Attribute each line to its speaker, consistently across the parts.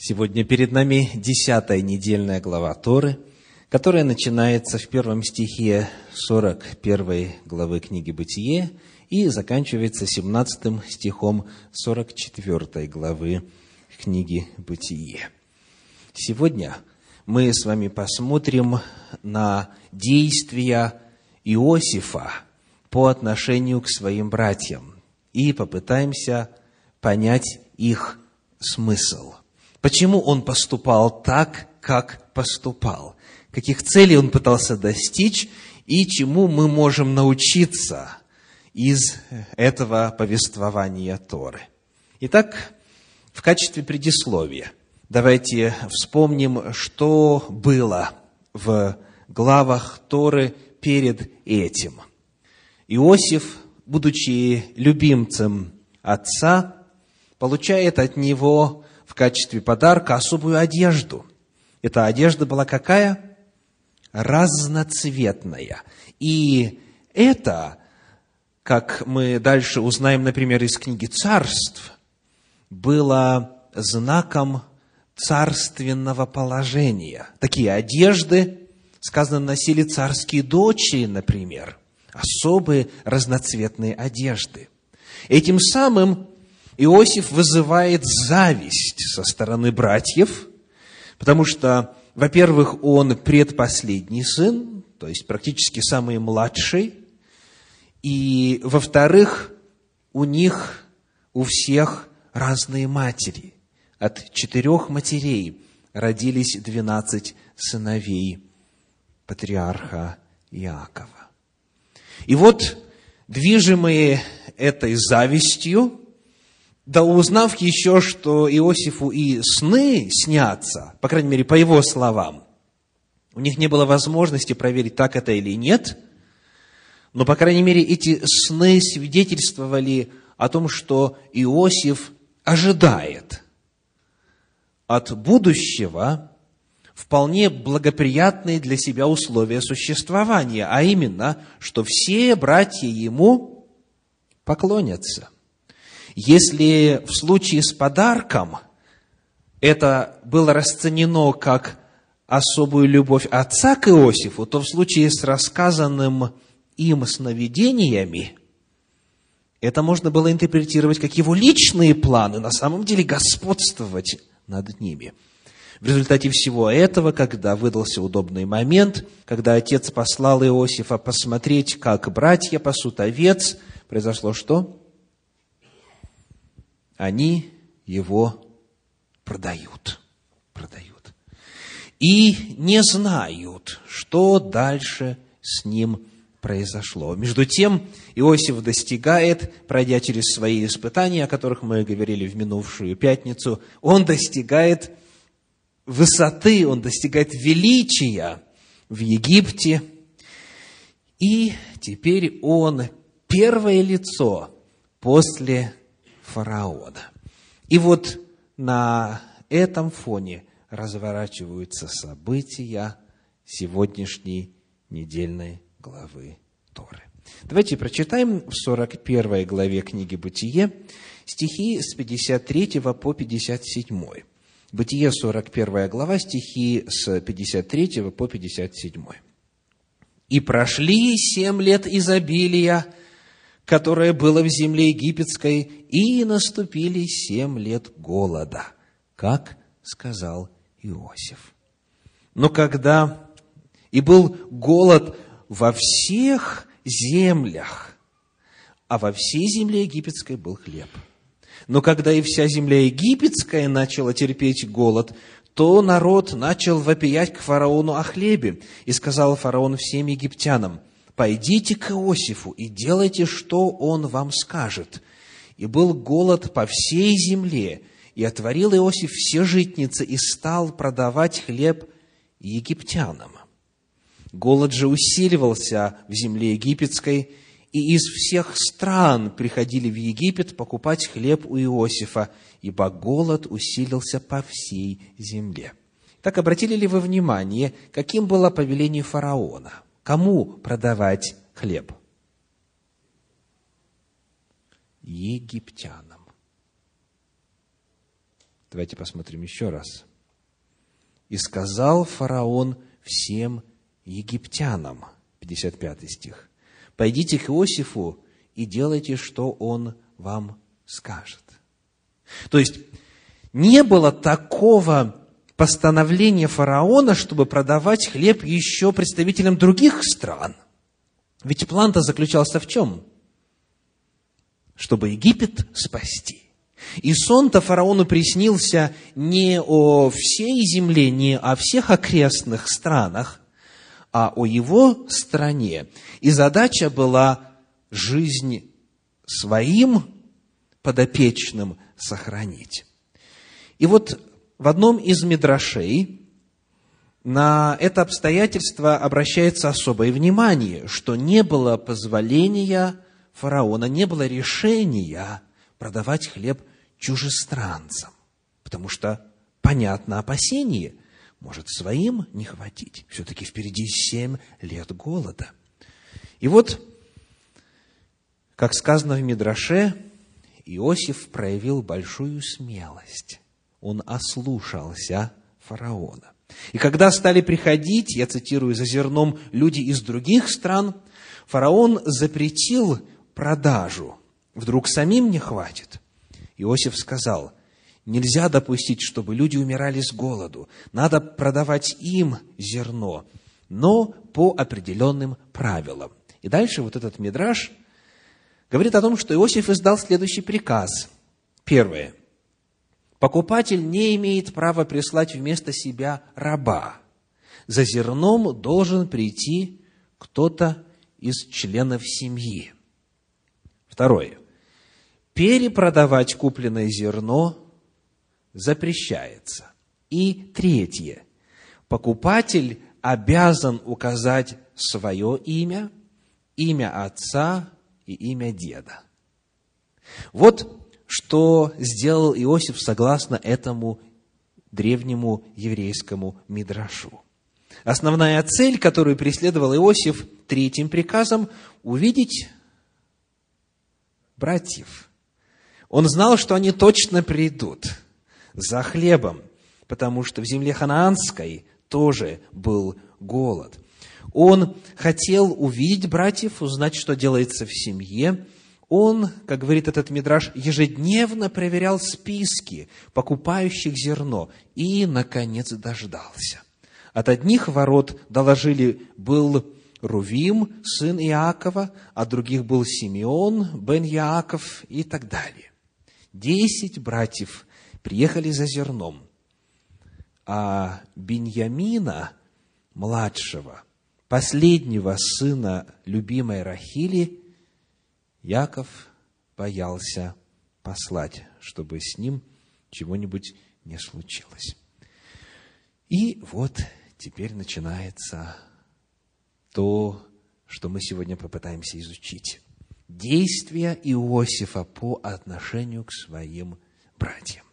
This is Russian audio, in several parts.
Speaker 1: Сегодня перед нами десятая недельная глава Торы, которая начинается в первом стихе 41 главы книги «Бытие» и заканчивается 17 стихом 44 главы книги «Бытие». Сегодня мы с вами посмотрим на действия Иосифа по отношению к своим братьям и попытаемся понять их смысл – Почему он поступал так, как поступал? Каких целей он пытался достичь и чему мы можем научиться из этого повествования Торы? Итак, в качестве предисловия давайте вспомним, что было в главах Торы перед этим. Иосиф, будучи любимцем отца, получает от него качестве подарка особую одежду. Эта одежда была какая? Разноцветная. И это, как мы дальше узнаем, например, из книги «Царств», было знаком царственного положения. Такие одежды, сказано, носили царские дочери, например, особые разноцветные одежды. Этим самым Иосиф вызывает зависть со стороны братьев, потому что, во-первых, он предпоследний сын, то есть практически самый младший, и, во-вторых, у них, у всех разные матери. От четырех матерей родились двенадцать сыновей патриарха Иакова. И вот, движимые этой завистью, да узнав еще, что Иосифу и сны снятся, по крайней мере, по его словам, у них не было возможности проверить, так это или нет, но, по крайней мере, эти сны свидетельствовали о том, что Иосиф ожидает от будущего вполне благоприятные для себя условия существования, а именно, что все братья ему поклонятся – если в случае с подарком это было расценено как особую любовь отца к Иосифу, то в случае с рассказанным им сновидениями это можно было интерпретировать как его личные планы, на самом деле господствовать над ними. В результате всего этого, когда выдался удобный момент, когда отец послал Иосифа посмотреть, как братья пасут овец, произошло что? Они его продают. Продают. И не знают, что дальше с ним произошло. Между тем, Иосиф достигает, пройдя через свои испытания, о которых мы говорили в минувшую пятницу, он достигает высоты, он достигает величия в Египте. И теперь он первое лицо после фараона. И вот на этом фоне разворачиваются события сегодняшней недельной главы Торы. Давайте прочитаем в 41 главе книги «Бытие» стихи с 53 по 57. Бытие, 41 глава, стихи с 53 по 57. «И прошли семь лет изобилия, которое было в земле египетской, и наступили семь лет голода, как сказал Иосиф. Но когда и был голод во всех землях, а во всей земле египетской был хлеб. Но когда и вся земля египетская начала терпеть голод, то народ начал вопиять к фараону о хлебе. И сказал фараон всем египтянам, пойдите к Иосифу и делайте, что он вам скажет. И был голод по всей земле, и отворил Иосиф все житницы и стал продавать хлеб египтянам. Голод же усиливался в земле египетской, и из всех стран приходили в Египет покупать хлеб у Иосифа, ибо голод усилился по всей земле. Так обратили ли вы внимание, каким было повеление фараона – Кому продавать хлеб? Египтянам. Давайте посмотрим еще раз. «И сказал фараон всем египтянам». 55 стих. «Пойдите к Иосифу и делайте, что он вам скажет». То есть, не было такого постановления фараона, чтобы продавать хлеб еще представителям других стран. Ведь план-то заключался в чем? Чтобы Египет спасти. И сон-то фараону приснился не о всей земле, не о всех окрестных странах, а о его стране. И задача была жизнь своим подопечным сохранить. И вот в одном из мидрашей на это обстоятельство обращается особое внимание, что не было позволения фараона, не было решения продавать хлеб чужестранцам, потому что, понятно, опасение может своим не хватить. Все-таки впереди семь лет голода. И вот, как сказано в Мидраше, Иосиф проявил большую смелость он ослушался фараона. И когда стали приходить, я цитирую за зерном, люди из других стран, фараон запретил продажу. Вдруг самим не хватит. Иосиф сказал, нельзя допустить, чтобы люди умирали с голоду. Надо продавать им зерно, но по определенным правилам. И дальше вот этот мидраж говорит о том, что Иосиф издал следующий приказ. Первое. Покупатель не имеет права прислать вместо себя раба. За зерном должен прийти кто-то из членов семьи. Второе. Перепродавать купленное зерно запрещается. И третье. Покупатель обязан указать свое имя, имя отца и имя деда. Вот что сделал Иосиф согласно этому древнему еврейскому мидрашу. Основная цель, которую преследовал Иосиф третьим приказом, увидеть братьев. Он знал, что они точно придут за хлебом, потому что в земле ханаанской тоже был голод. Он хотел увидеть братьев, узнать, что делается в семье, он, как говорит этот мидраж, ежедневно проверял списки покупающих зерно и, наконец, дождался. От одних ворот доложили, был Рувим, сын Иакова, от других был Симеон, бен Иаков и так далее. Десять братьев приехали за зерном, а Беньямина, младшего, последнего сына любимой Рахили, Яков боялся послать, чтобы с ним чего-нибудь не случилось. И вот теперь начинается то, что мы сегодня попытаемся изучить. Действия Иосифа по отношению к своим братьям.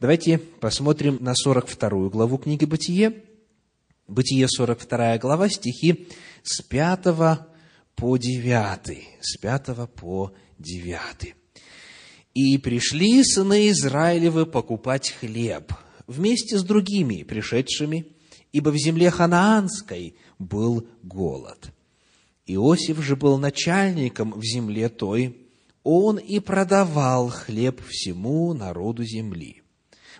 Speaker 1: Давайте посмотрим на 42 главу книги «Бытие». Бытие, 42 глава, стихи с 5 по 9, с 5 по 9. «И пришли сыны Израилевы покупать хлеб вместе с другими пришедшими, ибо в земле ханаанской был голод. Иосиф же был начальником в земле той, он и продавал хлеб всему народу земли.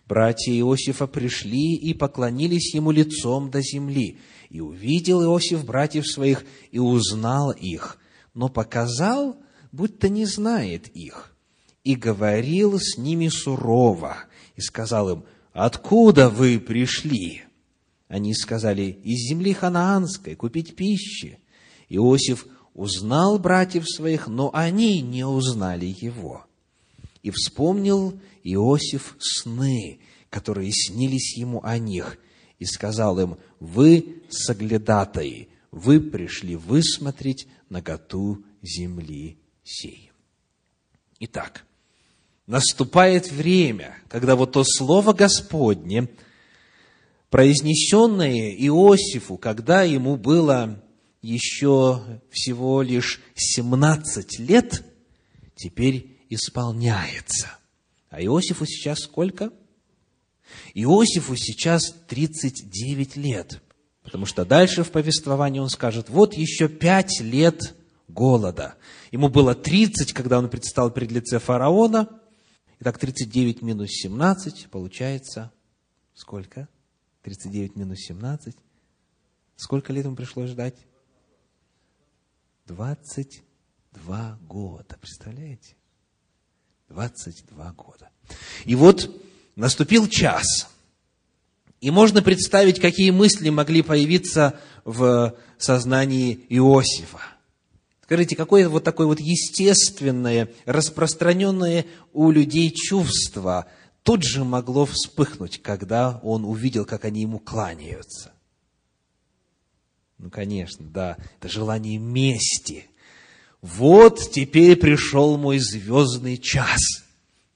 Speaker 1: Братья Иосифа пришли и поклонились ему лицом до земли, и увидел Иосиф братьев своих и узнал их, но показал, будто не знает их, и говорил с ними сурово, и сказал им, «Откуда вы пришли?» Они сказали, «Из земли ханаанской, купить пищи». Иосиф узнал братьев своих, но они не узнали его. И вспомнил Иосиф сны, которые снились ему о них, и сказал им, вы соглядатаи, вы пришли высмотреть наготу земли сей. Итак, наступает время, когда вот то слово Господне, произнесенное Иосифу, когда ему было еще всего лишь 17 лет, теперь исполняется. А Иосифу сейчас сколько? Иосифу сейчас 39 лет, потому что дальше в повествовании он скажет, вот еще пять лет голода. Ему было 30, когда он предстал перед лице фараона. Итак, 39 минус 17 получается сколько? 39 минус 17. Сколько лет ему пришлось ждать? 22 года, представляете? 22 года. И вот наступил час. И можно представить, какие мысли могли появиться в сознании Иосифа. Скажите, какое вот такое вот естественное, распространенное у людей чувство тут же могло вспыхнуть, когда он увидел, как они ему кланяются? Ну, конечно, да, это желание мести. Вот теперь пришел мой звездный час –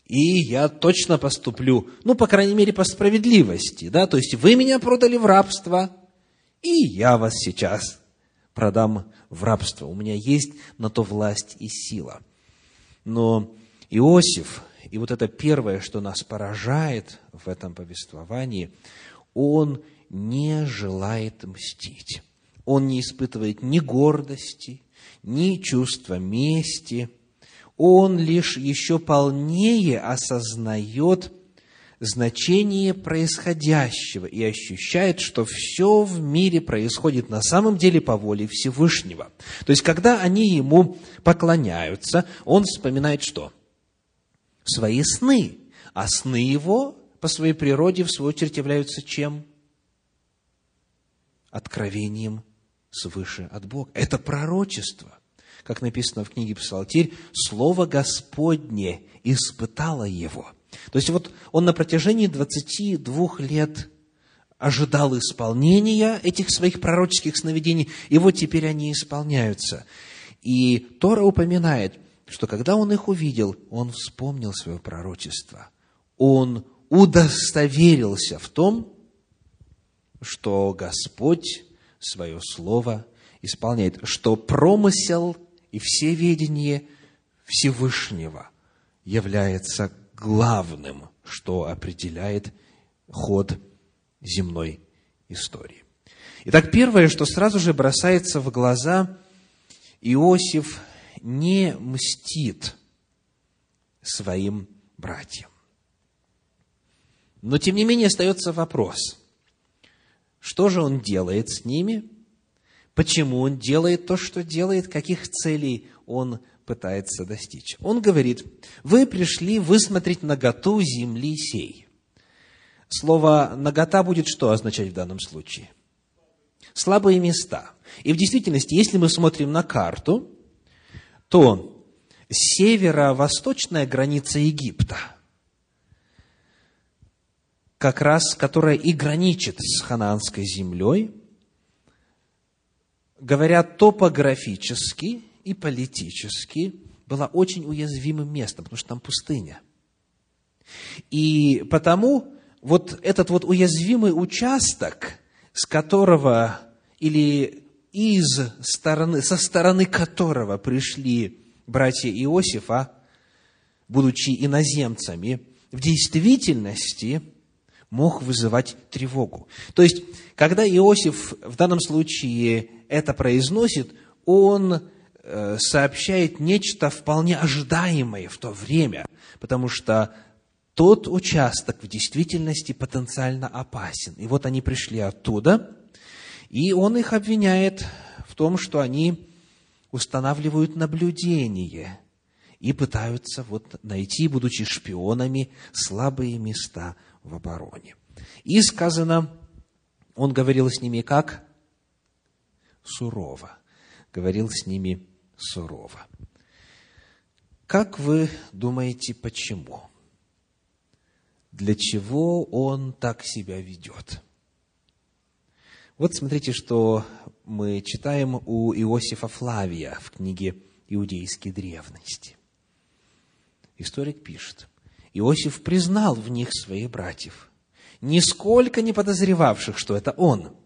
Speaker 1: и я точно поступлю, ну, по крайней мере, по справедливости, да, то есть вы меня продали в рабство, и я вас сейчас продам в рабство. У меня есть на то власть и сила. Но Иосиф, и вот это первое, что нас поражает в этом повествовании, он не желает мстить. Он не испытывает ни гордости, ни чувства мести – он лишь еще полнее осознает значение происходящего и ощущает, что все в мире происходит на самом деле по воле Всевышнего. То есть, когда они ему поклоняются, он вспоминает что? Свои сны. А сны его по своей природе, в свою очередь, являются чем? Откровением свыше от Бога. Это пророчество как написано в книге Псалтирь, Слово Господне испытало его. То есть вот он на протяжении 22 лет ожидал исполнения этих своих пророческих сновидений, и вот теперь они исполняются. И Тора упоминает, что когда он их увидел, он вспомнил свое пророчество. Он удостоверился в том, что Господь свое слово исполняет, что промысел и всеведение Всевышнего является главным, что определяет ход земной истории. Итак, первое, что сразу же бросается в глаза, Иосиф не мстит своим братьям. Но, тем не менее, остается вопрос, что же он делает с ними – Почему он делает то, что делает, каких целей он пытается достичь. Он говорит, вы пришли высмотреть наготу земли сей. Слово «нагота» будет что означать в данном случае? Слабые места. И в действительности, если мы смотрим на карту, то северо-восточная граница Египта, как раз которая и граничит с ханаанской землей – говоря топографически и политически, была очень уязвимым местом, потому что там пустыня. И потому вот этот вот уязвимый участок, с которого или из стороны, со стороны которого пришли братья Иосифа, будучи иноземцами, в действительности мог вызывать тревогу. То есть, когда Иосиф в данном случае это произносит, он э, сообщает нечто вполне ожидаемое в то время, потому что тот участок в действительности потенциально опасен. И вот они пришли оттуда, и он их обвиняет в том, что они устанавливают наблюдение и пытаются вот найти, будучи шпионами, слабые места в обороне. И сказано, он говорил с ними как? Сурово. Говорил с ними сурово. Как вы думаете, почему? Для чего он так себя ведет? Вот смотрите, что мы читаем у Иосифа Флавия в книге «Иудейские древности». Историк пишет, Иосиф признал в них своих братьев, нисколько не подозревавших, что это он –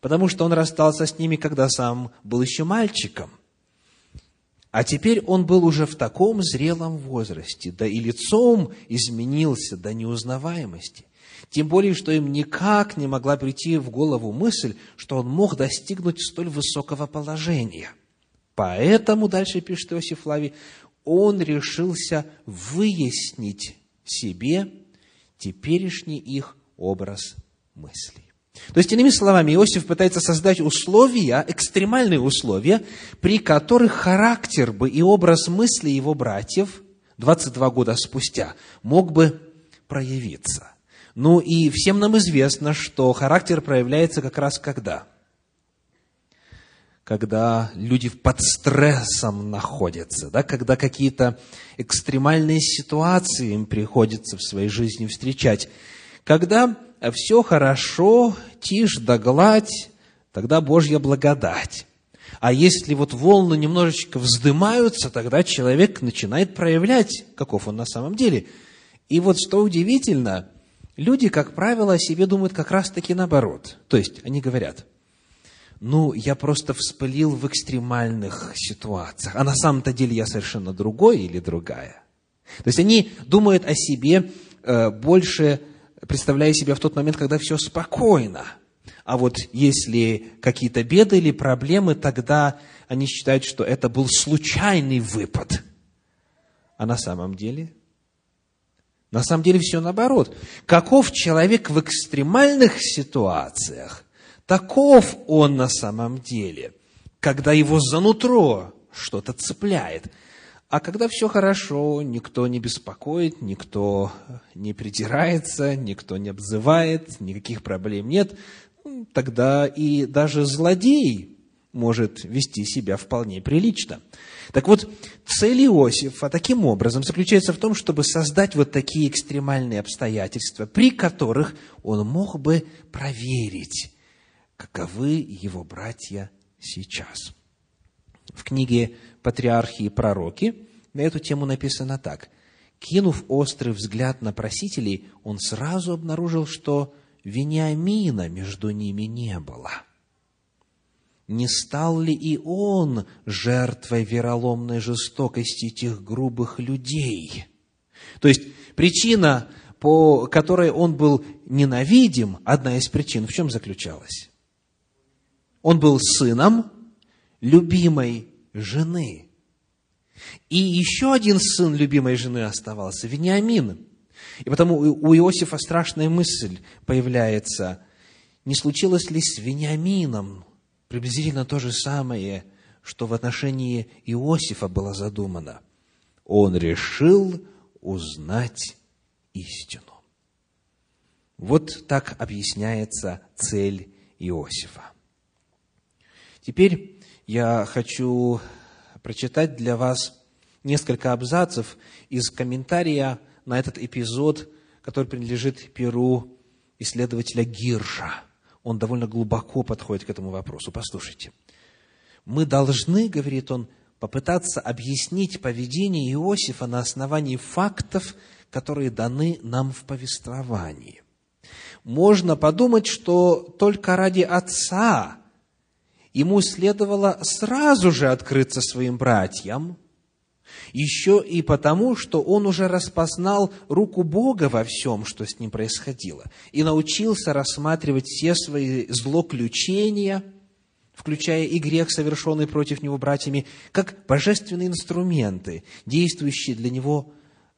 Speaker 1: потому что он расстался с ними, когда сам был еще мальчиком. А теперь он был уже в таком зрелом возрасте, да и лицом изменился до неузнаваемости. Тем более, что им никак не могла прийти в голову мысль, что он мог достигнуть столь высокого положения. Поэтому, дальше пишет Иосиф Флавий, он решился выяснить себе теперешний их образ мыслей. То есть, иными словами, Иосиф пытается создать условия, экстремальные условия, при которых характер бы и образ мысли его братьев 22 года спустя мог бы проявиться. Ну и всем нам известно, что характер проявляется как раз когда? Когда люди под стрессом находятся, да, когда какие-то экстремальные ситуации им приходится в своей жизни встречать. Когда все хорошо, тишь да гладь, тогда Божья благодать. А если вот волны немножечко вздымаются, тогда человек начинает проявлять, каков он на самом деле. И вот что удивительно, люди, как правило, о себе думают как раз-таки наоборот. То есть, они говорят, ну, я просто вспылил в экстремальных ситуациях, а на самом-то деле я совершенно другой или другая. То есть, они думают о себе э, больше представляя себя в тот момент, когда все спокойно. А вот если какие-то беды или проблемы, тогда они считают, что это был случайный выпад. А на самом деле? На самом деле все наоборот. Каков человек в экстремальных ситуациях, таков он на самом деле, когда его занутро что-то цепляет – а когда все хорошо, никто не беспокоит, никто не придирается, никто не обзывает, никаких проблем нет, тогда и даже злодей может вести себя вполне прилично. Так вот, цель Иосифа таким образом заключается в том, чтобы создать вот такие экстремальные обстоятельства, при которых он мог бы проверить, каковы его братья сейчас. В книге «Патриархи и пророки» на эту тему написано так. Кинув острый взгляд на просителей, он сразу обнаружил, что Вениамина между ними не было. Не стал ли и он жертвой вероломной жестокости этих грубых людей? То есть причина, по которой он был ненавидим, одна из причин в чем заключалась? Он был сыном любимой жены. И еще один сын любимой жены оставался, Вениамин. И потому у Иосифа страшная мысль появляется, не случилось ли с Вениамином приблизительно то же самое, что в отношении Иосифа было задумано. Он решил узнать истину. Вот так объясняется цель Иосифа. Теперь я хочу прочитать для вас несколько абзацев из комментария на этот эпизод, который принадлежит перу исследователя Гирша. Он довольно глубоко подходит к этому вопросу. Послушайте. «Мы должны, — говорит он, — попытаться объяснить поведение Иосифа на основании фактов, которые даны нам в повествовании. Можно подумать, что только ради отца ему следовало сразу же открыться своим братьям, еще и потому, что он уже распознал руку Бога во всем, что с ним происходило, и научился рассматривать все свои злоключения, включая и грех, совершенный против него братьями, как божественные инструменты, действующие для него,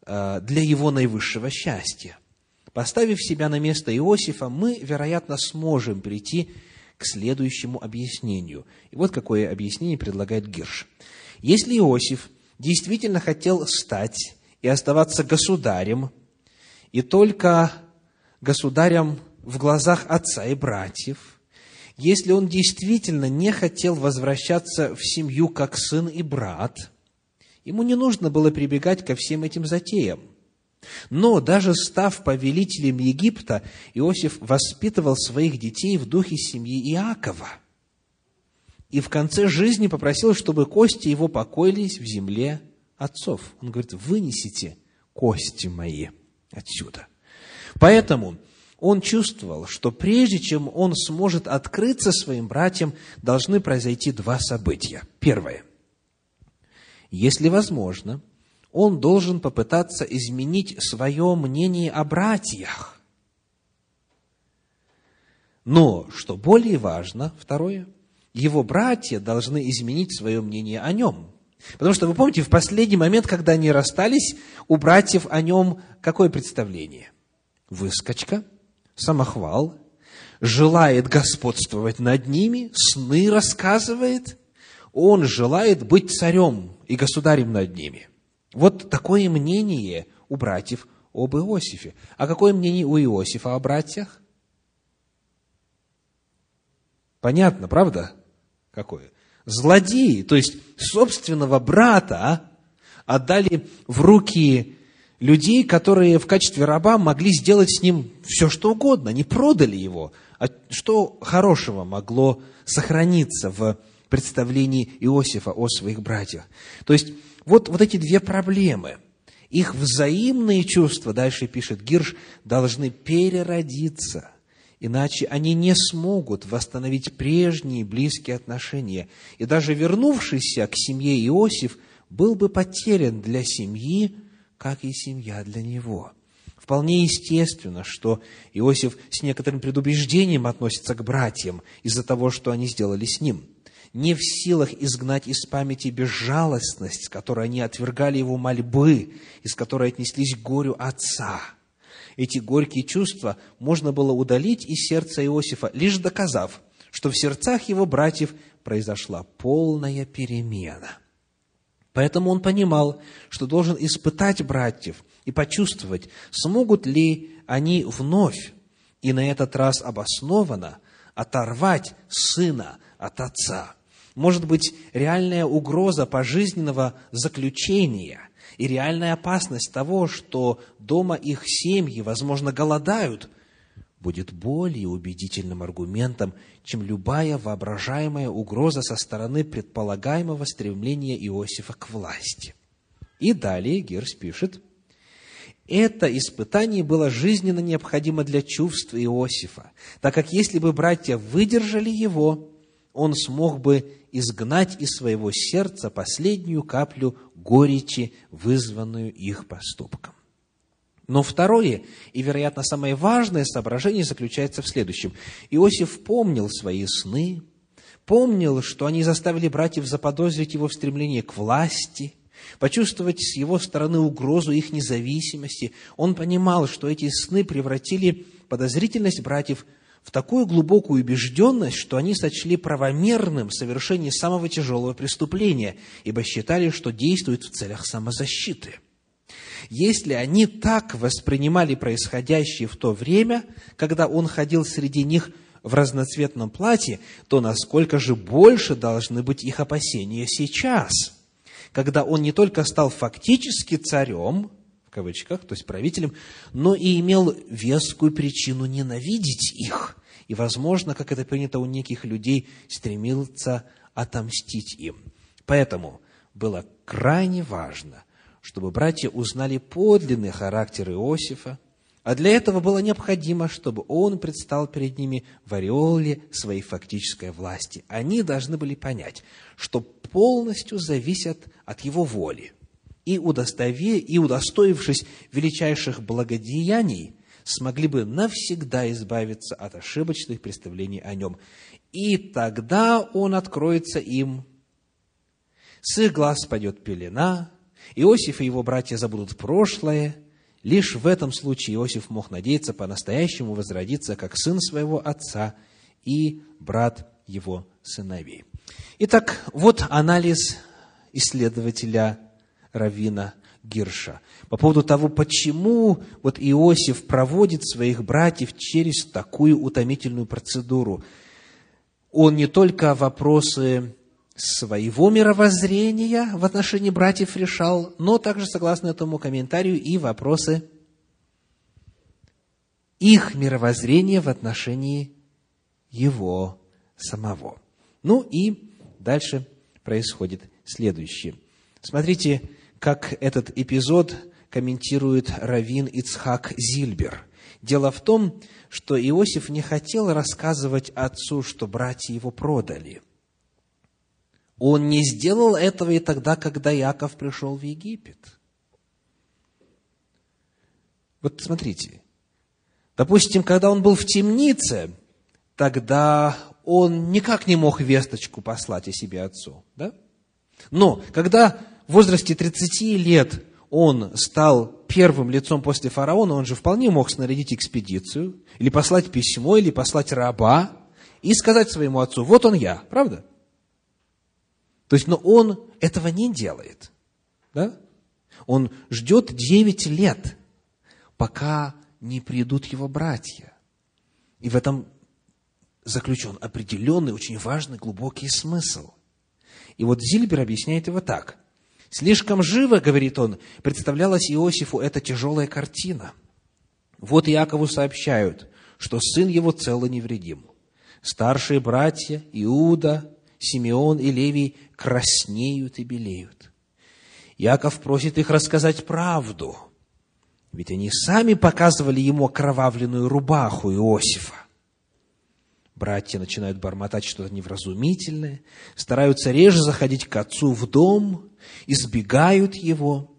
Speaker 1: э, для его наивысшего счастья. Поставив себя на место Иосифа, мы, вероятно, сможем прийти к следующему объяснению. И вот какое объяснение предлагает Гирш. Если Иосиф действительно хотел стать и оставаться государем, и только государем в глазах отца и братьев, если он действительно не хотел возвращаться в семью как сын и брат, ему не нужно было прибегать ко всем этим затеям. Но даже став повелителем Египта, Иосиф воспитывал своих детей в духе семьи Иакова. И в конце жизни попросил, чтобы кости его покоились в земле отцов. Он говорит, вынесите кости мои отсюда. Поэтому он чувствовал, что прежде чем он сможет открыться своим братьям, должны произойти два события. Первое. Если возможно – он должен попытаться изменить свое мнение о братьях. Но, что более важно, второе, его братья должны изменить свое мнение о нем. Потому что, вы помните, в последний момент, когда они расстались, у братьев о нем какое представление? Выскочка, самохвал, желает господствовать над ними, сны рассказывает, он желает быть царем и государем над ними. Вот такое мнение у братьев об Иосифе. А какое мнение у Иосифа о братьях? Понятно, правда? Какое? Злодеи, то есть собственного брата отдали в руки людей, которые в качестве раба могли сделать с ним все, что угодно. Они продали его. А что хорошего могло сохраниться в представлении Иосифа о своих братьях? То есть, вот, вот эти две проблемы. Их взаимные чувства, дальше пишет Гирш, должны переродиться. Иначе они не смогут восстановить прежние близкие отношения. И даже вернувшийся к семье Иосиф был бы потерян для семьи, как и семья для него. Вполне естественно, что Иосиф с некоторым предубеждением относится к братьям из-за того, что они сделали с ним. Не в силах изгнать из памяти безжалостность, с которой они отвергали его мольбы, из которой отнеслись к горю отца. Эти горькие чувства можно было удалить из сердца Иосифа, лишь доказав, что в сердцах его братьев произошла полная перемена. Поэтому он понимал, что должен испытать братьев и почувствовать, смогут ли они вновь и на этот раз обоснованно оторвать сына от отца. Может быть, реальная угроза пожизненного заключения и реальная опасность того, что дома их семьи, возможно, голодают, будет более убедительным аргументом, чем любая воображаемая угроза со стороны предполагаемого стремления Иосифа к власти. И далее Герс пишет, это испытание было жизненно необходимо для чувств Иосифа, так как если бы братья выдержали его, он смог бы изгнать из своего сердца последнюю каплю горечи, вызванную их поступком. Но второе, и, вероятно, самое важное соображение заключается в следующем. Иосиф помнил свои сны, помнил, что они заставили братьев заподозрить его в стремлении к власти, почувствовать с его стороны угрозу их независимости. Он понимал, что эти сны превратили подозрительность братьев в такую глубокую убежденность, что они сочли правомерным совершение самого тяжелого преступления, ибо считали, что действуют в целях самозащиты – если они так воспринимали происходящее в то время, когда он ходил среди них в разноцветном платье, то насколько же больше должны быть их опасения сейчас, когда он не только стал фактически царем, кавычках, то есть правителем, но и имел вескую причину ненавидеть их. И, возможно, как это принято у неких людей, стремился отомстить им. Поэтому было крайне важно – чтобы братья узнали подлинный характер Иосифа, а для этого было необходимо, чтобы он предстал перед ними в ореоле своей фактической власти. Они должны были понять, что полностью зависят от его воли. И, удостове, и удостоившись величайших благодеяний, смогли бы навсегда избавиться от ошибочных представлений о нем. И тогда он откроется им, с их глаз пойдет пелена, Иосиф и его братья забудут прошлое. Лишь в этом случае Иосиф мог надеяться по-настоящему возродиться как сын своего отца и брат его сыновей. Итак, вот анализ исследователя Равина Гирша по поводу того, почему вот Иосиф проводит своих братьев через такую утомительную процедуру. Он не только вопросы своего мировоззрения в отношении братьев решал, но также, согласно этому комментарию, и вопросы их мировоззрения в отношении его самого. Ну и дальше происходит следующее. Смотрите, как этот эпизод комментирует Равин Ицхак Зильбер. Дело в том, что Иосиф не хотел рассказывать отцу, что братья его продали – он не сделал этого и тогда, когда Яков пришел в Египет. Вот смотрите, допустим, когда он был в темнице, тогда он никак не мог весточку послать о себе отцу. Да? Но когда в возрасте 30 лет он стал первым лицом после фараона, он же вполне мог снарядить экспедицию, или послать письмо, или послать раба, и сказать своему отцу, вот он я, правда? То есть, но он этого не делает. Да? Он ждет 9 лет, пока не придут его братья. И в этом заключен определенный, очень важный, глубокий смысл. И вот Зильбер объясняет его так. Слишком живо, говорит он, представлялась Иосифу эта тяжелая картина. Вот Иакову сообщают, что сын его цел и невредим. Старшие братья Иуда, Симеон и Левий краснеют и белеют. Иаков просит их рассказать правду, ведь они сами показывали ему окровавленную рубаху Иосифа. Братья начинают бормотать что-то невразумительное, стараются реже заходить к отцу в дом, избегают его.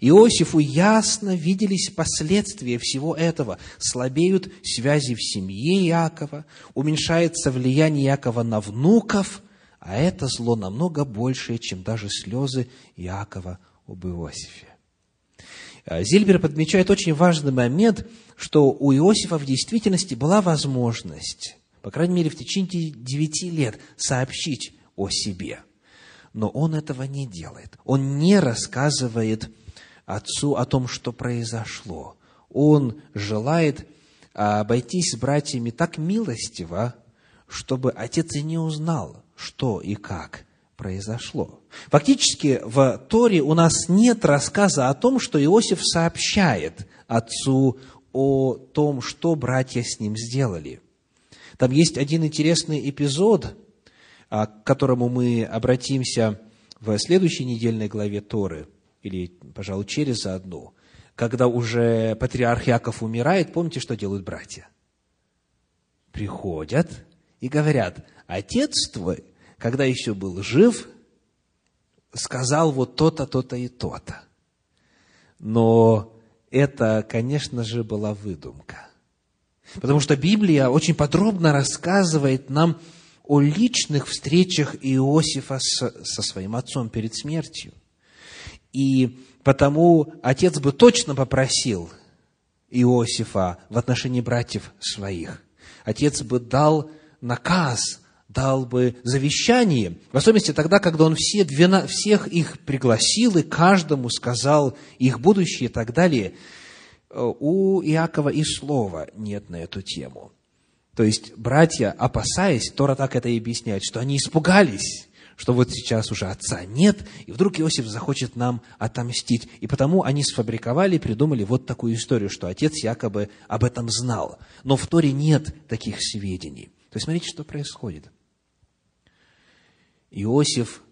Speaker 1: Иосифу ясно виделись последствия всего этого. Слабеют связи в семье Иакова, уменьшается влияние Иакова на внуков, а это зло намного большее, чем даже слезы Иакова об Иосифе. А Зильбер подмечает очень важный момент, что у Иосифа в действительности была возможность по крайней мере, в течение девяти лет сообщить о себе. Но он этого не делает. Он не рассказывает отцу о том, что произошло. Он желает обойтись с братьями так милостиво, чтобы отец и не узнал, что и как произошло. Фактически в Торе у нас нет рассказа о том, что Иосиф сообщает отцу о том, что братья с ним сделали. Там есть один интересный эпизод, а, к которому мы обратимся в следующей недельной главе Торы, или, пожалуй, через одну, когда уже патриарх Яков умирает, помните, что делают братья? Приходят и говорят, отец твой, когда еще был жив, сказал вот то-то, то-то и то-то. Но это, конечно же, была выдумка. Потому что Библия очень подробно рассказывает нам о личных встречах Иосифа с, со своим отцом перед смертью. И потому отец бы точно попросил Иосифа в отношении братьев своих. Отец бы дал наказ, дал бы завещание, в особенности тогда, когда он все 12, всех их пригласил и каждому сказал их будущее и так далее – у Иакова и слова нет на эту тему. То есть братья, опасаясь, Тора так это и объясняет, что они испугались, что вот сейчас уже отца нет, и вдруг Иосиф захочет нам отомстить. И потому они сфабриковали, придумали вот такую историю, что отец якобы об этом знал. Но в Торе нет таких сведений. То есть смотрите, что происходит. Иосиф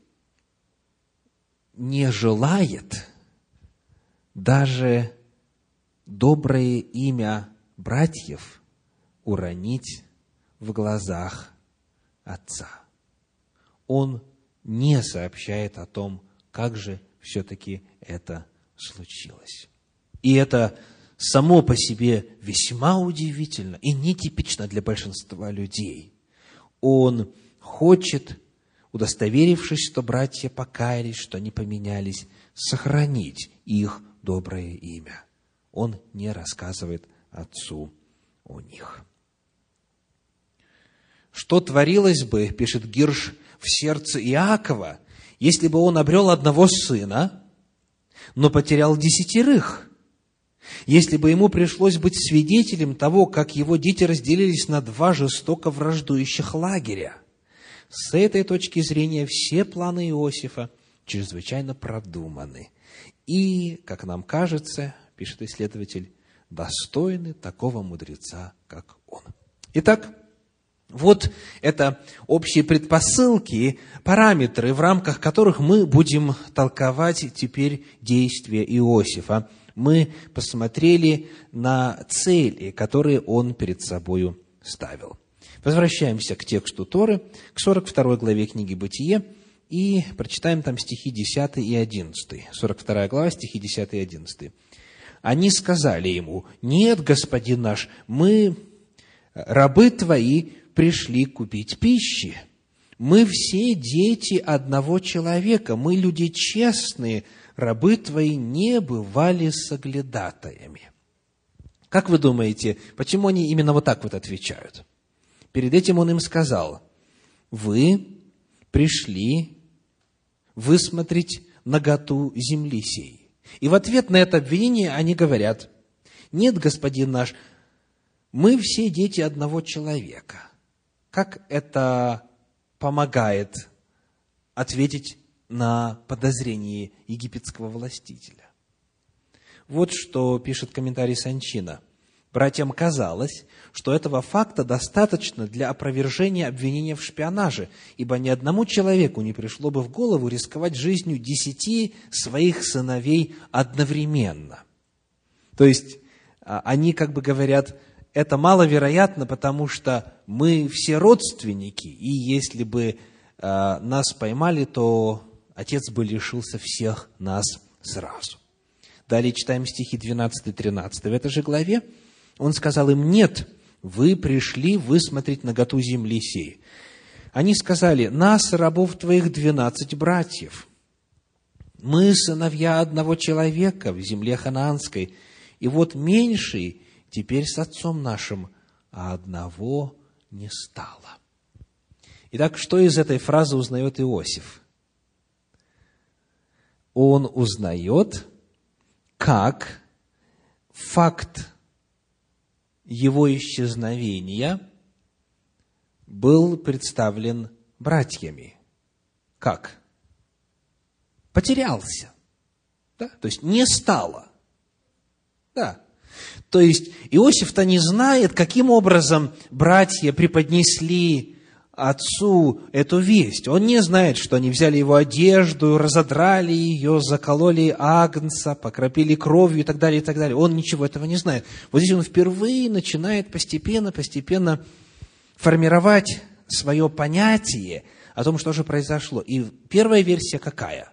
Speaker 1: не желает даже доброе имя братьев уронить в глазах отца. Он не сообщает о том, как же все-таки это случилось. И это само по себе весьма удивительно и нетипично для большинства людей. Он хочет, удостоверившись, что братья покаялись, что они поменялись, сохранить их доброе имя он не рассказывает отцу о них. Что творилось бы, пишет Гирш, в сердце Иакова, если бы он обрел одного сына, но потерял десятерых? Если бы ему пришлось быть свидетелем того, как его дети разделились на два жестоко враждующих лагеря? С этой точки зрения все планы Иосифа чрезвычайно продуманы. И, как нам кажется, пишет исследователь, достойны такого мудреца, как он. Итак, вот это общие предпосылки, параметры, в рамках которых мы будем толковать теперь действия Иосифа. Мы посмотрели на цели, которые он перед собой ставил. Возвращаемся к тексту Торы, к 42 главе книги «Бытие», и прочитаем там стихи 10 и 11. 42 глава, стихи 10 и 11. Они сказали ему, нет, господин наш, мы, рабы твои, пришли купить пищи. Мы все дети одного человека, мы люди честные, рабы твои не бывали соглядатаями. Как вы думаете, почему они именно вот так вот отвечают? Перед этим он им сказал, вы пришли высмотреть наготу земли сей. И в ответ на это обвинение они говорят, нет, господин наш, мы все дети одного человека. Как это помогает ответить на подозрение египетского властителя? Вот что пишет комментарий Санчина. Братьям казалось, что этого факта достаточно для опровержения обвинения в шпионаже, ибо ни одному человеку не пришло бы в голову рисковать жизнью десяти своих сыновей одновременно. То есть, а, они как бы говорят, это маловероятно, потому что мы все родственники, и если бы а, нас поймали, то отец бы лишился всех нас сразу. Далее читаем стихи 12-13 в этой же главе. Он сказал им, нет, вы пришли высмотреть наготу земли сей. Они сказали, нас, рабов твоих, двенадцать братьев. Мы сыновья одного человека в земле ханаанской, и вот меньший теперь с отцом нашим, а одного не стало. Итак, что из этой фразы узнает Иосиф? Он узнает, как факт его исчезновения был представлен братьями. Как? Потерялся. Да? То есть не стало. Да. То есть Иосиф-то не знает, каким образом братья преподнесли отцу эту весть. Он не знает, что они взяли его одежду, разодрали ее, закололи агнца, покропили кровью и так далее, и так далее. Он ничего этого не знает. Вот здесь он впервые начинает постепенно, постепенно формировать свое понятие о том, что же произошло. И первая версия какая?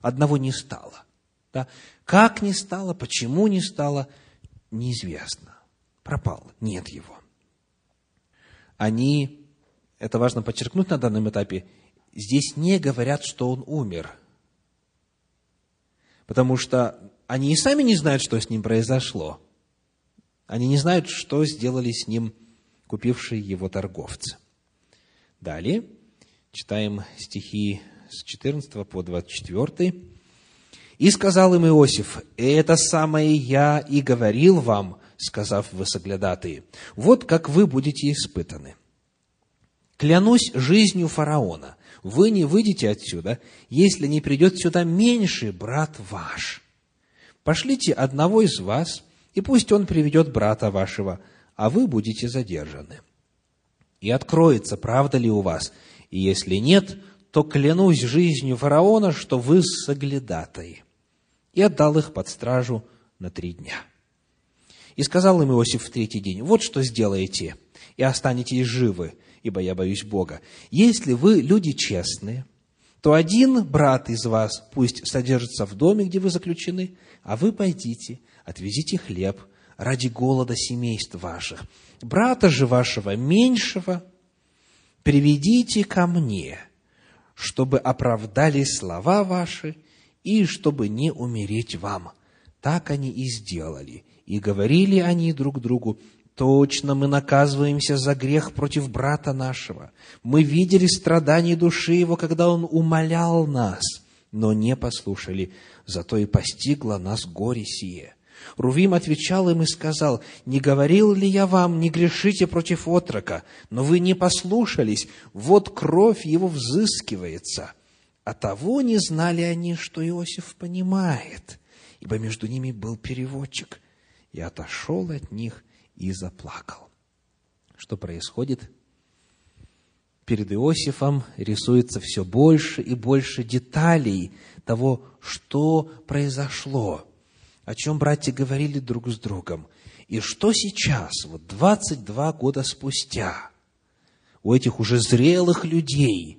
Speaker 1: Одного не стало. Да? Как не стало, почему не стало, неизвестно. Пропал, нет его. Они это важно подчеркнуть на данном этапе, здесь не говорят, что он умер. Потому что они и сами не знают, что с ним произошло. Они не знают, что сделали с ним купившие его торговцы. Далее читаем стихи с 14 по 24. «И сказал им Иосиф, это самое я и говорил вам, сказав вы соглядатые, вот как вы будете испытаны. Клянусь жизнью фараона, вы не выйдете отсюда, если не придет сюда меньший брат ваш. Пошлите одного из вас, и пусть он приведет брата вашего, а вы будете задержаны. И откроется, правда ли у вас, и если нет, то клянусь жизнью фараона, что вы соглядатай. И отдал их под стражу на три дня. И сказал им Иосиф в третий день, вот что сделаете, и останетесь живы, ибо я боюсь Бога. Если вы люди честные, то один брат из вас пусть содержится в доме, где вы заключены, а вы пойдите, отвезите хлеб ради голода семейств ваших. Брата же вашего меньшего приведите ко мне, чтобы оправдали слова ваши и чтобы не умереть вам. Так они и сделали. И говорили они друг другу, Точно мы наказываемся за грех против брата нашего. Мы видели страдания души его, когда он умолял нас, но не послушали, зато и постигло нас горе сие. Рувим отвечал им и сказал, «Не говорил ли я вам, не грешите против отрока, но вы не послушались, вот кровь его взыскивается». А того не знали они, что Иосиф понимает, ибо между ними был переводчик, и отошел от них и заплакал. Что происходит? Перед Иосифом рисуется все больше и больше деталей того, что произошло, о чем братья говорили друг с другом. И что сейчас, вот 22 года спустя, у этих уже зрелых людей,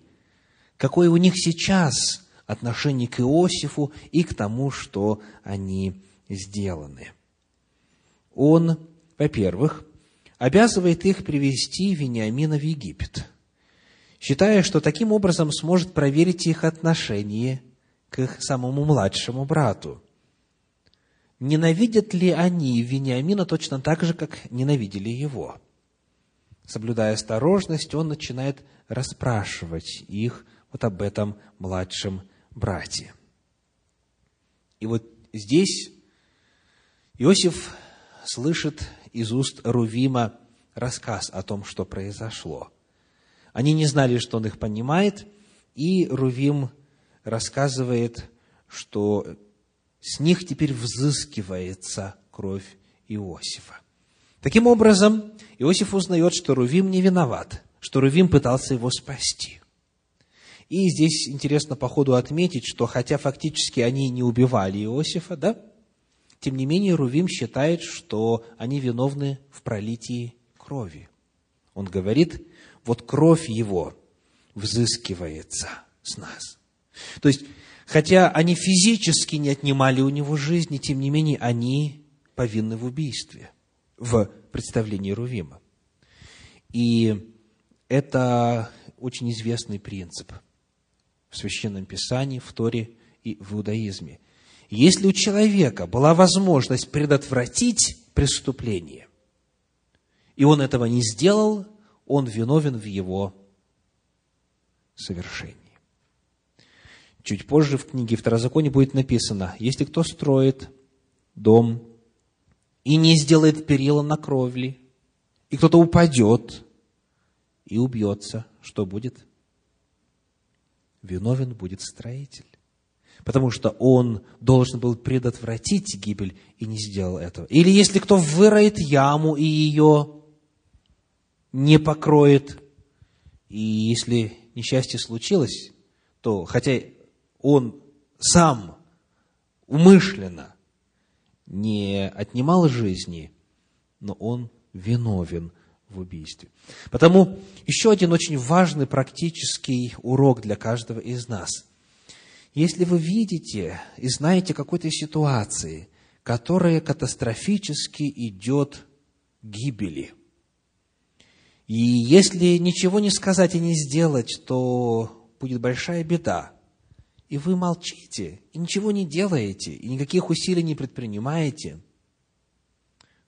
Speaker 1: какое у них сейчас отношение к Иосифу и к тому, что они сделаны. Он во-первых, обязывает их привести Вениамина в Египет, считая, что таким образом сможет проверить их отношение к их самому младшему брату. Ненавидят ли они Вениамина точно так же, как ненавидели его? Соблюдая осторожность, он начинает расспрашивать их вот об этом младшем брате. И вот здесь Иосиф слышит из уст Рувима рассказ о том, что произошло. Они не знали, что он их понимает, и Рувим рассказывает, что с них теперь взыскивается кровь Иосифа. Таким образом, Иосиф узнает, что Рувим не виноват, что Рувим пытался его спасти. И здесь интересно по ходу отметить, что хотя фактически они не убивали Иосифа, да, тем не менее Рувим считает, что они виновны в пролитии крови. Он говорит, вот кровь его взыскивается с нас. То есть, хотя они физически не отнимали у него жизни, тем не менее они повинны в убийстве, в представлении Рувима. И это очень известный принцип в Священном Писании, в Торе и в иудаизме. Если у человека была возможность предотвратить преступление, и он этого не сделал, он виновен в его совершении. Чуть позже в книге Второзаконе будет написано, если кто строит дом и не сделает перила на кровле, и кто-то упадет и убьется, что будет? Виновен будет строитель. Потому что он должен был предотвратить гибель и не сделал этого. Или если кто выроет яму и ее не покроет, и если несчастье случилось, то хотя он сам умышленно не отнимал жизни, но он виновен в убийстве. Потому еще один очень важный практический урок для каждого из нас. Если вы видите и знаете какой-то ситуации, которая катастрофически идет к гибели, и если ничего не сказать и не сделать, то будет большая беда и вы молчите, и ничего не делаете, и никаких усилий не предпринимаете,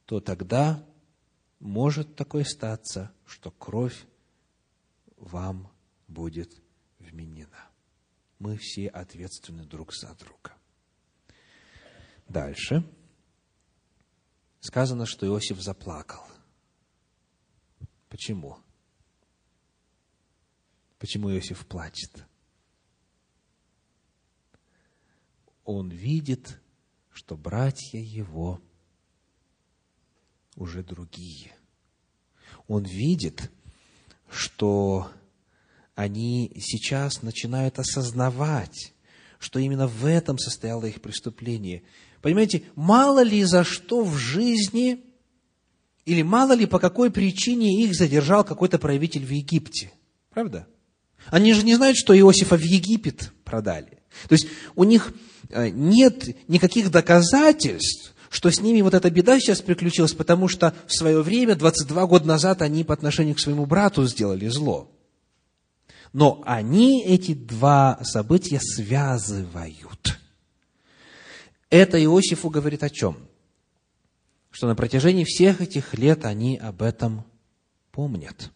Speaker 1: то тогда может такое статься, что кровь вам будет вменена. Мы все ответственны друг за друга. Дальше. Сказано, что Иосиф заплакал. Почему? Почему Иосиф плачет? он видит, что братья его уже другие. Он видит, что они сейчас начинают осознавать, что именно в этом состояло их преступление. Понимаете, мало ли за что в жизни, или мало ли по какой причине их задержал какой-то правитель в Египте. Правда? Они же не знают, что Иосифа в Египет продали. То есть у них Э, нет никаких доказательств, что с ними вот эта беда сейчас приключилась, потому что в свое время, 22 года назад, они по отношению к своему брату сделали зло. Но они эти два события связывают. Это Иосифу говорит о чем? Что на протяжении всех этих лет они об этом помнят.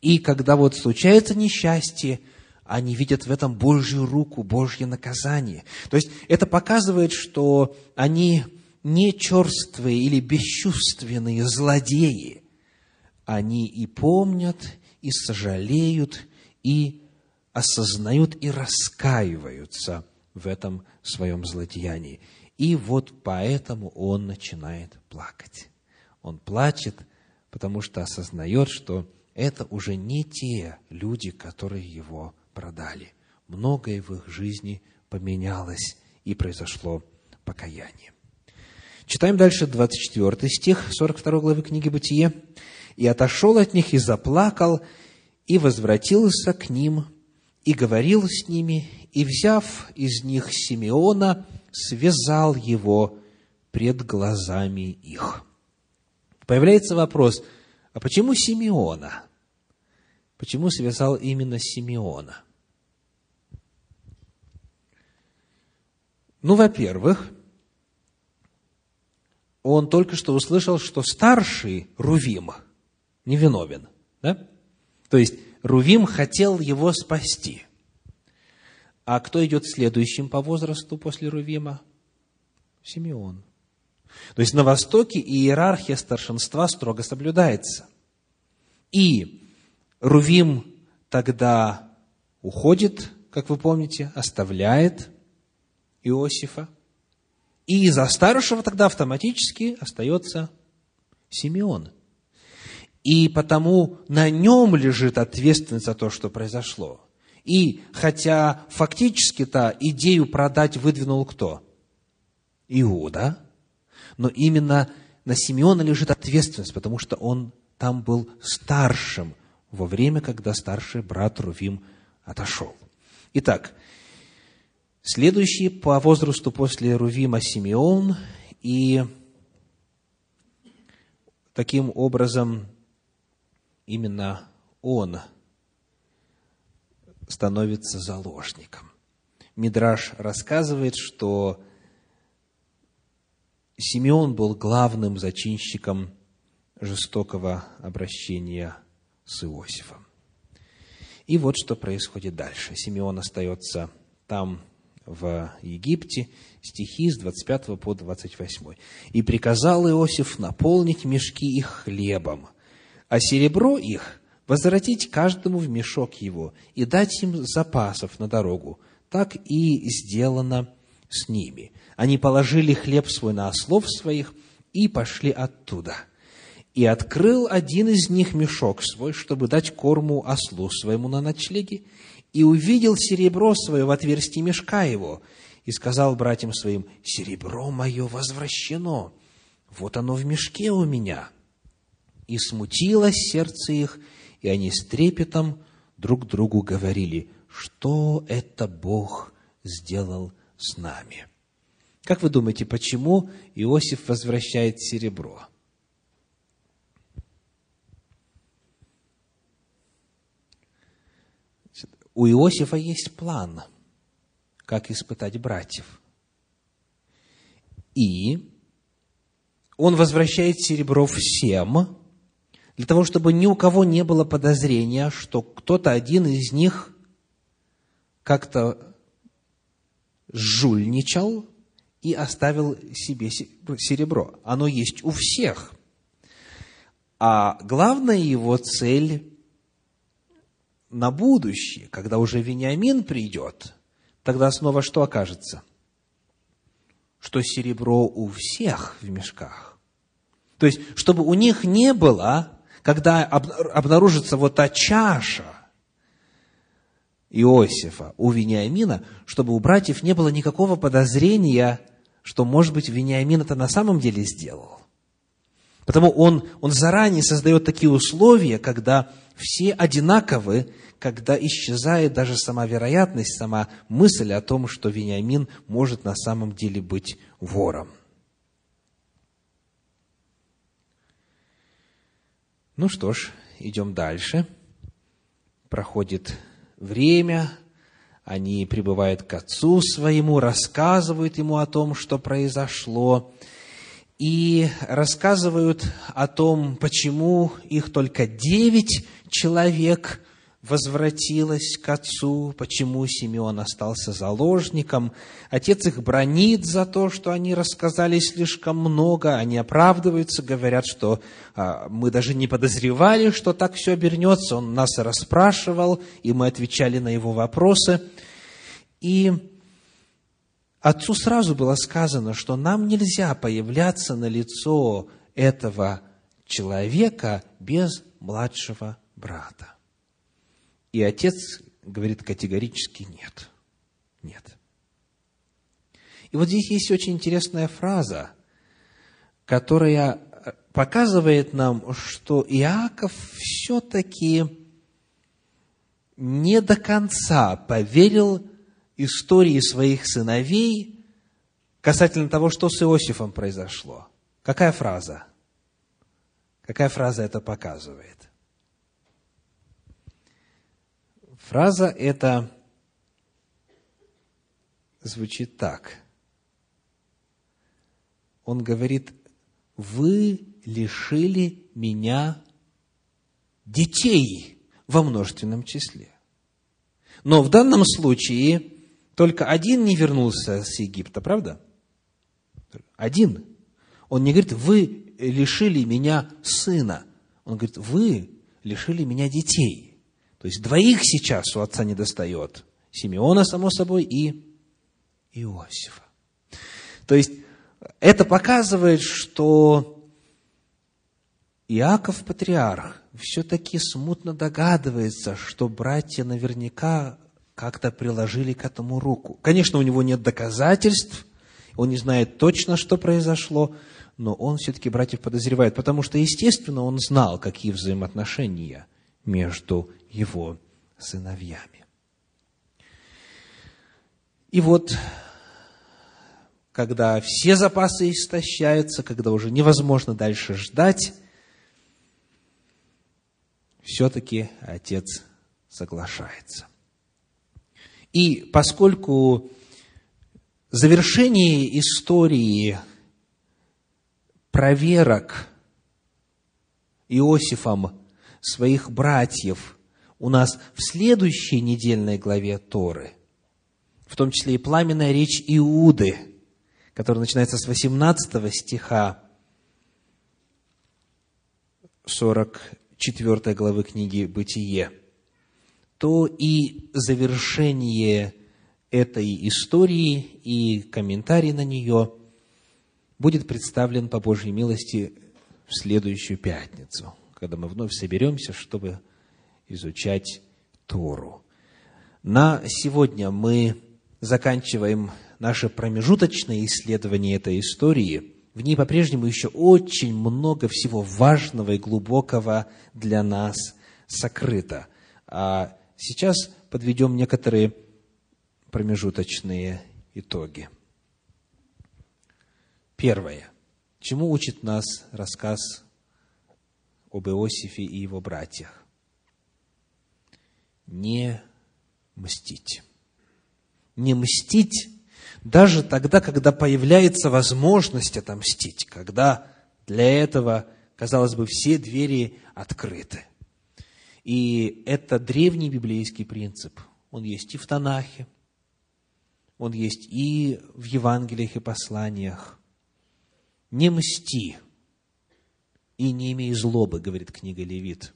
Speaker 1: И когда вот случается несчастье, они видят в этом Божью руку, Божье наказание. То есть это показывает, что они не черствые или бесчувственные злодеи. Они и помнят, и сожалеют, и осознают, и раскаиваются в этом своем злодеянии. И вот поэтому он начинает плакать. Он плачет, потому что осознает, что это уже не те люди, которые его продали. Многое в их жизни поменялось, и произошло покаяние. Читаем дальше 24 стих 42 главы книги «Бытие». «И отошел от них, и заплакал, и возвратился к ним, и говорил с ними, и, взяв из них Симеона, связал его пред глазами их». Появляется вопрос, а почему Симеона? Почему связал именно Симеона? Ну, во-первых, он только что услышал, что старший Рувим невиновен. Да? То есть, Рувим хотел его спасти. А кто идет следующим по возрасту после Рувима? Симеон. То есть, на Востоке иерархия старшинства строго соблюдается. И Рувим тогда уходит, как вы помните, оставляет Иосифа. И за старшего тогда автоматически остается Симеон. И потому на нем лежит ответственность за то, что произошло. И хотя фактически-то идею продать выдвинул кто? Иуда. Но именно на Симеона лежит ответственность, потому что он там был старшим во время, когда старший брат Рувим отошел. Итак, следующий по возрасту после Рувима Симеон, и таким образом именно он становится заложником. Мидраш рассказывает, что Симеон был главным зачинщиком жестокого обращения с Иосифом. И вот что происходит дальше. Симеон остается там, в Египте, стихи с 25 по 28. «И приказал Иосиф наполнить мешки их хлебом, а серебро их возвратить каждому в мешок его и дать им запасов на дорогу. Так и сделано с ними. Они положили хлеб свой на ослов своих и пошли оттуда – и открыл один из них мешок свой, чтобы дать корму ослу своему на ночлеге, и увидел серебро свое в отверстии мешка его, и сказал братьям своим, «Серебро мое возвращено, вот оно в мешке у меня». И смутилось сердце их, и они с трепетом друг другу говорили, что это Бог сделал с нами. Как вы думаете, почему Иосиф возвращает серебро? у Иосифа есть план, как испытать братьев. И он возвращает серебро всем, для того, чтобы ни у кого не было подозрения, что кто-то один из них как-то жульничал и оставил себе серебро. Оно есть у всех. А главная его цель на будущее, когда уже Вениамин придет, тогда снова что окажется? Что серебро у всех в мешках. То есть, чтобы у них не было, когда обнаружится вот та чаша Иосифа у Вениамина, чтобы у братьев не было никакого подозрения, что, может быть, Вениамин это на самом деле сделал. Потому он, он заранее создает такие условия, когда все одинаковы, когда исчезает даже сама вероятность, сама мысль о том, что Вениамин может на самом деле быть вором. Ну что ж, идем дальше. Проходит время, они прибывают к отцу своему, рассказывают ему о том, что произошло и рассказывают о том, почему их только девять человек возвратилось к отцу, почему Симеон остался заложником. Отец их бронит за то, что они рассказали слишком много, они оправдываются, говорят, что а, мы даже не подозревали, что так все обернется, он нас расспрашивал, и мы отвечали на его вопросы. И Отцу сразу было сказано, что нам нельзя появляться на лицо этого человека без младшего брата. И отец говорит категорически нет. Нет. И вот здесь есть очень интересная фраза, которая показывает нам, что Иаков все-таки не до конца поверил истории своих сыновей касательно того, что с Иосифом произошло. Какая фраза? Какая фраза это показывает? Фраза эта звучит так. Он говорит, вы лишили меня детей во множественном числе. Но в данном случае только один не вернулся с Египта, правда? Один. Он не говорит, вы лишили меня сына. Он говорит, вы лишили меня детей. То есть двоих сейчас у отца не достает. Симеона, само собой, и Иосифа. То есть это показывает, что Иаков Патриарх все-таки смутно догадывается, что братья наверняка как-то приложили к этому руку. Конечно, у него нет доказательств, он не знает точно, что произошло, но он все-таки братьев подозревает, потому что, естественно, он знал, какие взаимоотношения между его сыновьями. И вот, когда все запасы истощаются, когда уже невозможно дальше ждать, все-таки отец соглашается. И поскольку завершение истории проверок Иосифом своих братьев у нас в следующей недельной главе Торы, в том числе и пламенная речь Иуды, которая начинается с 18 стиха 40 4 главы книги «Бытие», то и завершение этой истории и комментарий на нее будет представлен по Божьей милости в следующую пятницу, когда мы вновь соберемся, чтобы изучать Тору. На сегодня мы заканчиваем наше промежуточное исследование этой истории – в ней по-прежнему еще очень много всего важного и глубокого для нас сокрыто. А сейчас подведем некоторые промежуточные итоги. Первое. Чему учит нас рассказ об Иосифе и его братьях? Не мстить. Не мстить даже тогда, когда появляется возможность отомстить, когда для этого, казалось бы, все двери открыты. И это древний библейский принцип. Он есть и в Танахе, он есть и в Евангелиях и посланиях. Не мсти и не имей злобы, говорит книга Левит.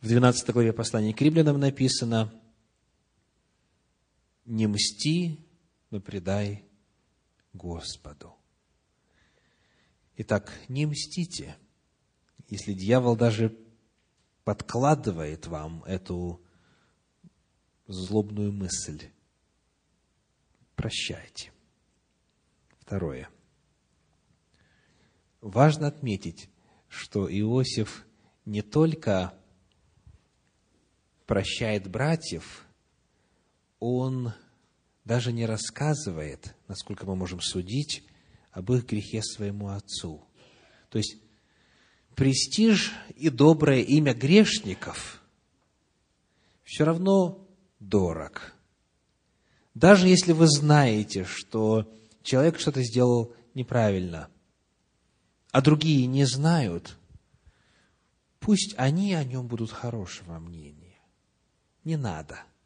Speaker 1: В 12 главе послания к римлянам написано – не мсти, но предай Господу. Итак, не мстите, если дьявол даже подкладывает вам эту злобную мысль. Прощайте. Второе. Важно отметить, что Иосиф не только прощает братьев – он даже не рассказывает, насколько мы можем судить, об их грехе своему отцу. То есть, престиж и доброе имя грешников все равно дорог. Даже если вы знаете, что человек что-то сделал неправильно, а другие не знают, пусть они о нем будут хорошего мнения. Не надо –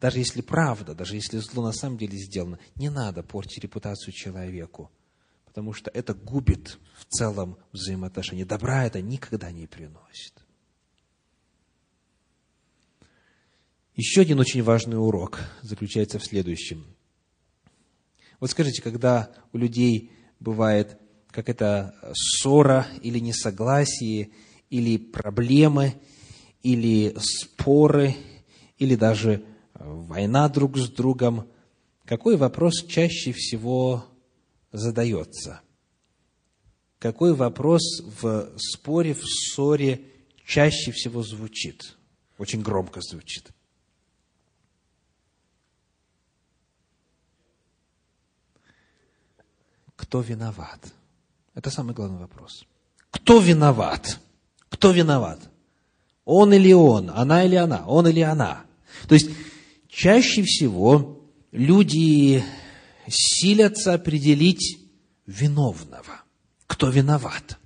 Speaker 1: даже если правда, даже если зло на самом деле сделано, не надо портить репутацию человеку, потому что это губит в целом взаимоотношения. Добра это никогда не приносит. Еще один очень важный урок заключается в следующем. Вот скажите, когда у людей бывает какая-то ссора или несогласие, или проблемы, или споры, или даже война друг с другом, какой вопрос чаще всего задается? Какой вопрос в споре, в ссоре чаще всего звучит? Очень громко звучит. Кто виноват? Это самый главный вопрос. кто виноват? Кто виноват? Он или он, она или она, он или она. То есть, чаще всего люди силятся определить виновного. Кто виноват?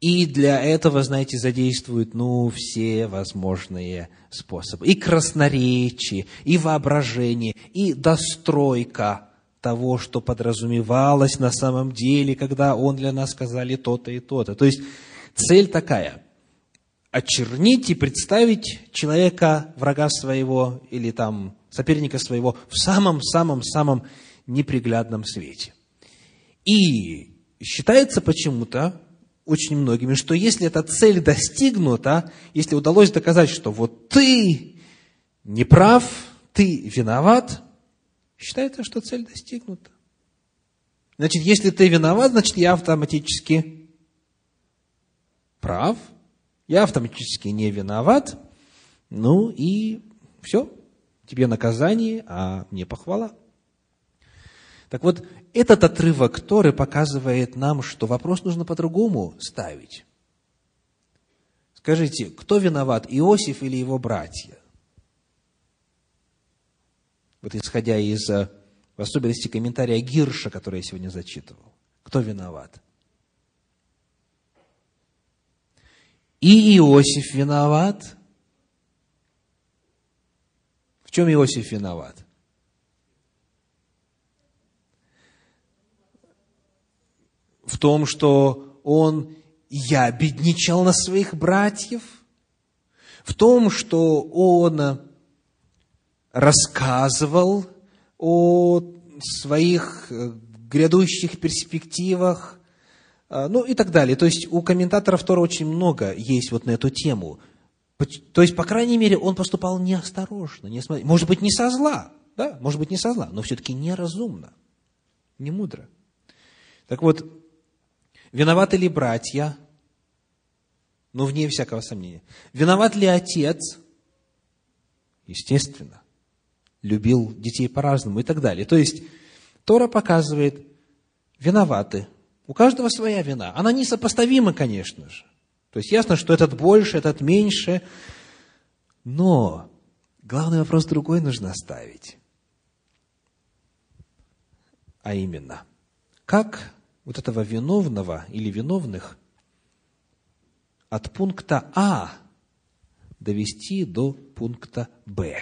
Speaker 1: И для этого, знаете, задействуют, ну, все возможные способы. И красноречие, и воображение, и достройка того, что подразумевалось на самом деле, когда он для нас сказали то-то и то-то. То есть цель такая – очернить и представить человека, врага своего или там соперника своего в самом-самом-самом неприглядном свете. И считается почему-то очень многими, что если эта цель достигнута, если удалось доказать, что вот ты не прав, ты виноват, считается, что цель достигнута. Значит, если ты виноват, значит, я автоматически прав, я автоматически не виноват, ну и все, тебе наказание, а мне похвала. Так вот, этот отрывок Торы показывает нам, что вопрос нужно по-другому ставить. Скажите, кто виноват, Иосиф или его братья? Вот исходя из, в особенности, комментария Гирша, который я сегодня зачитывал. Кто виноват? И Иосиф виноват. В чем Иосиф виноват? в том, что он ябедничал на своих братьев, в том, что он рассказывал о своих э, грядущих перспективах, ну и так далее. То есть у комментаторов Тора очень много есть вот на эту тему. То есть, по крайней мере, он поступал неосторожно, не может быть, не со зла, да, может быть, не со зла, но все-таки неразумно, не мудро. Так вот, Виноваты ли братья? Ну, вне всякого сомнения. Виноват ли отец? Естественно. Любил детей по-разному и так далее. То есть, Тора показывает, виноваты. У каждого своя вина. Она несопоставима, конечно же. То есть, ясно, что этот больше, этот меньше. Но главный вопрос другой нужно ставить. А именно, как вот этого виновного или виновных от пункта А довести до пункта Б.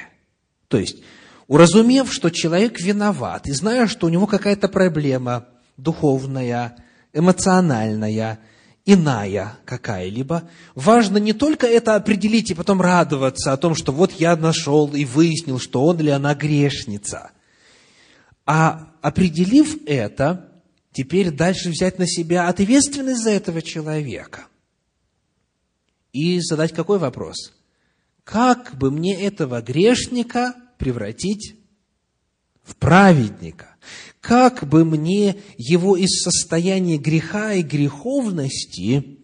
Speaker 1: То есть, уразумев, что человек виноват, и зная, что у него какая-то проблема духовная, эмоциональная, иная какая-либо, важно не только это определить и потом радоваться о том, что вот я нашел и выяснил, что он или она грешница, а определив это, теперь дальше взять на себя ответственность за этого человека. И задать какой вопрос? Как бы мне этого грешника превратить в праведника? Как бы мне его из состояния греха и греховности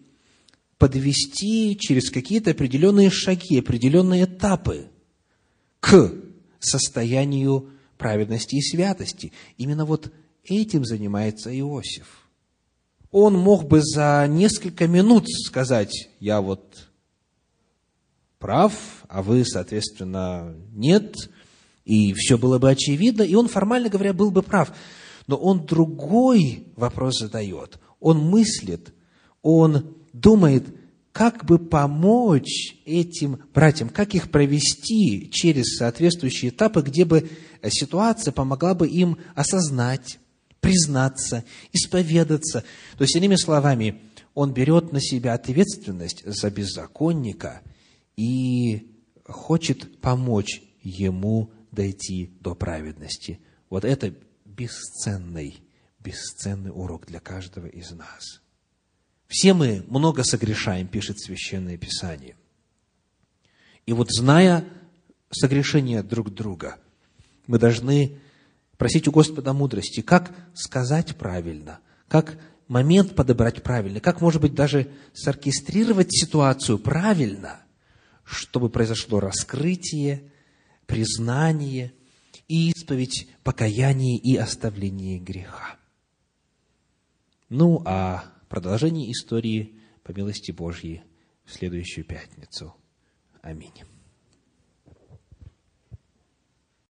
Speaker 1: подвести через какие-то определенные шаги, определенные этапы к состоянию праведности и святости? Именно вот Этим занимается Иосиф. Он мог бы за несколько минут сказать, я вот прав, а вы, соответственно, нет, и все было бы очевидно, и он, формально говоря, был бы прав. Но он другой вопрос задает. Он мыслит, он думает, как бы помочь этим братьям, как их провести через соответствующие этапы, где бы ситуация помогла бы им осознать, признаться, исповедаться. То есть, иными словами, он берет на себя ответственность за беззаконника и хочет помочь ему дойти до праведности. Вот это бесценный, бесценный урок для каждого из нас. Все мы много согрешаем, пишет Священное Писание. И вот зная согрешения друг друга, мы должны просить у Господа мудрости, как сказать правильно, как момент подобрать правильно, как, может быть, даже соркестрировать ситуацию правильно, чтобы произошло раскрытие, признание, исповедь, покаяние и оставление греха. Ну, а продолжение истории, по милости Божьей, в следующую пятницу. Аминь.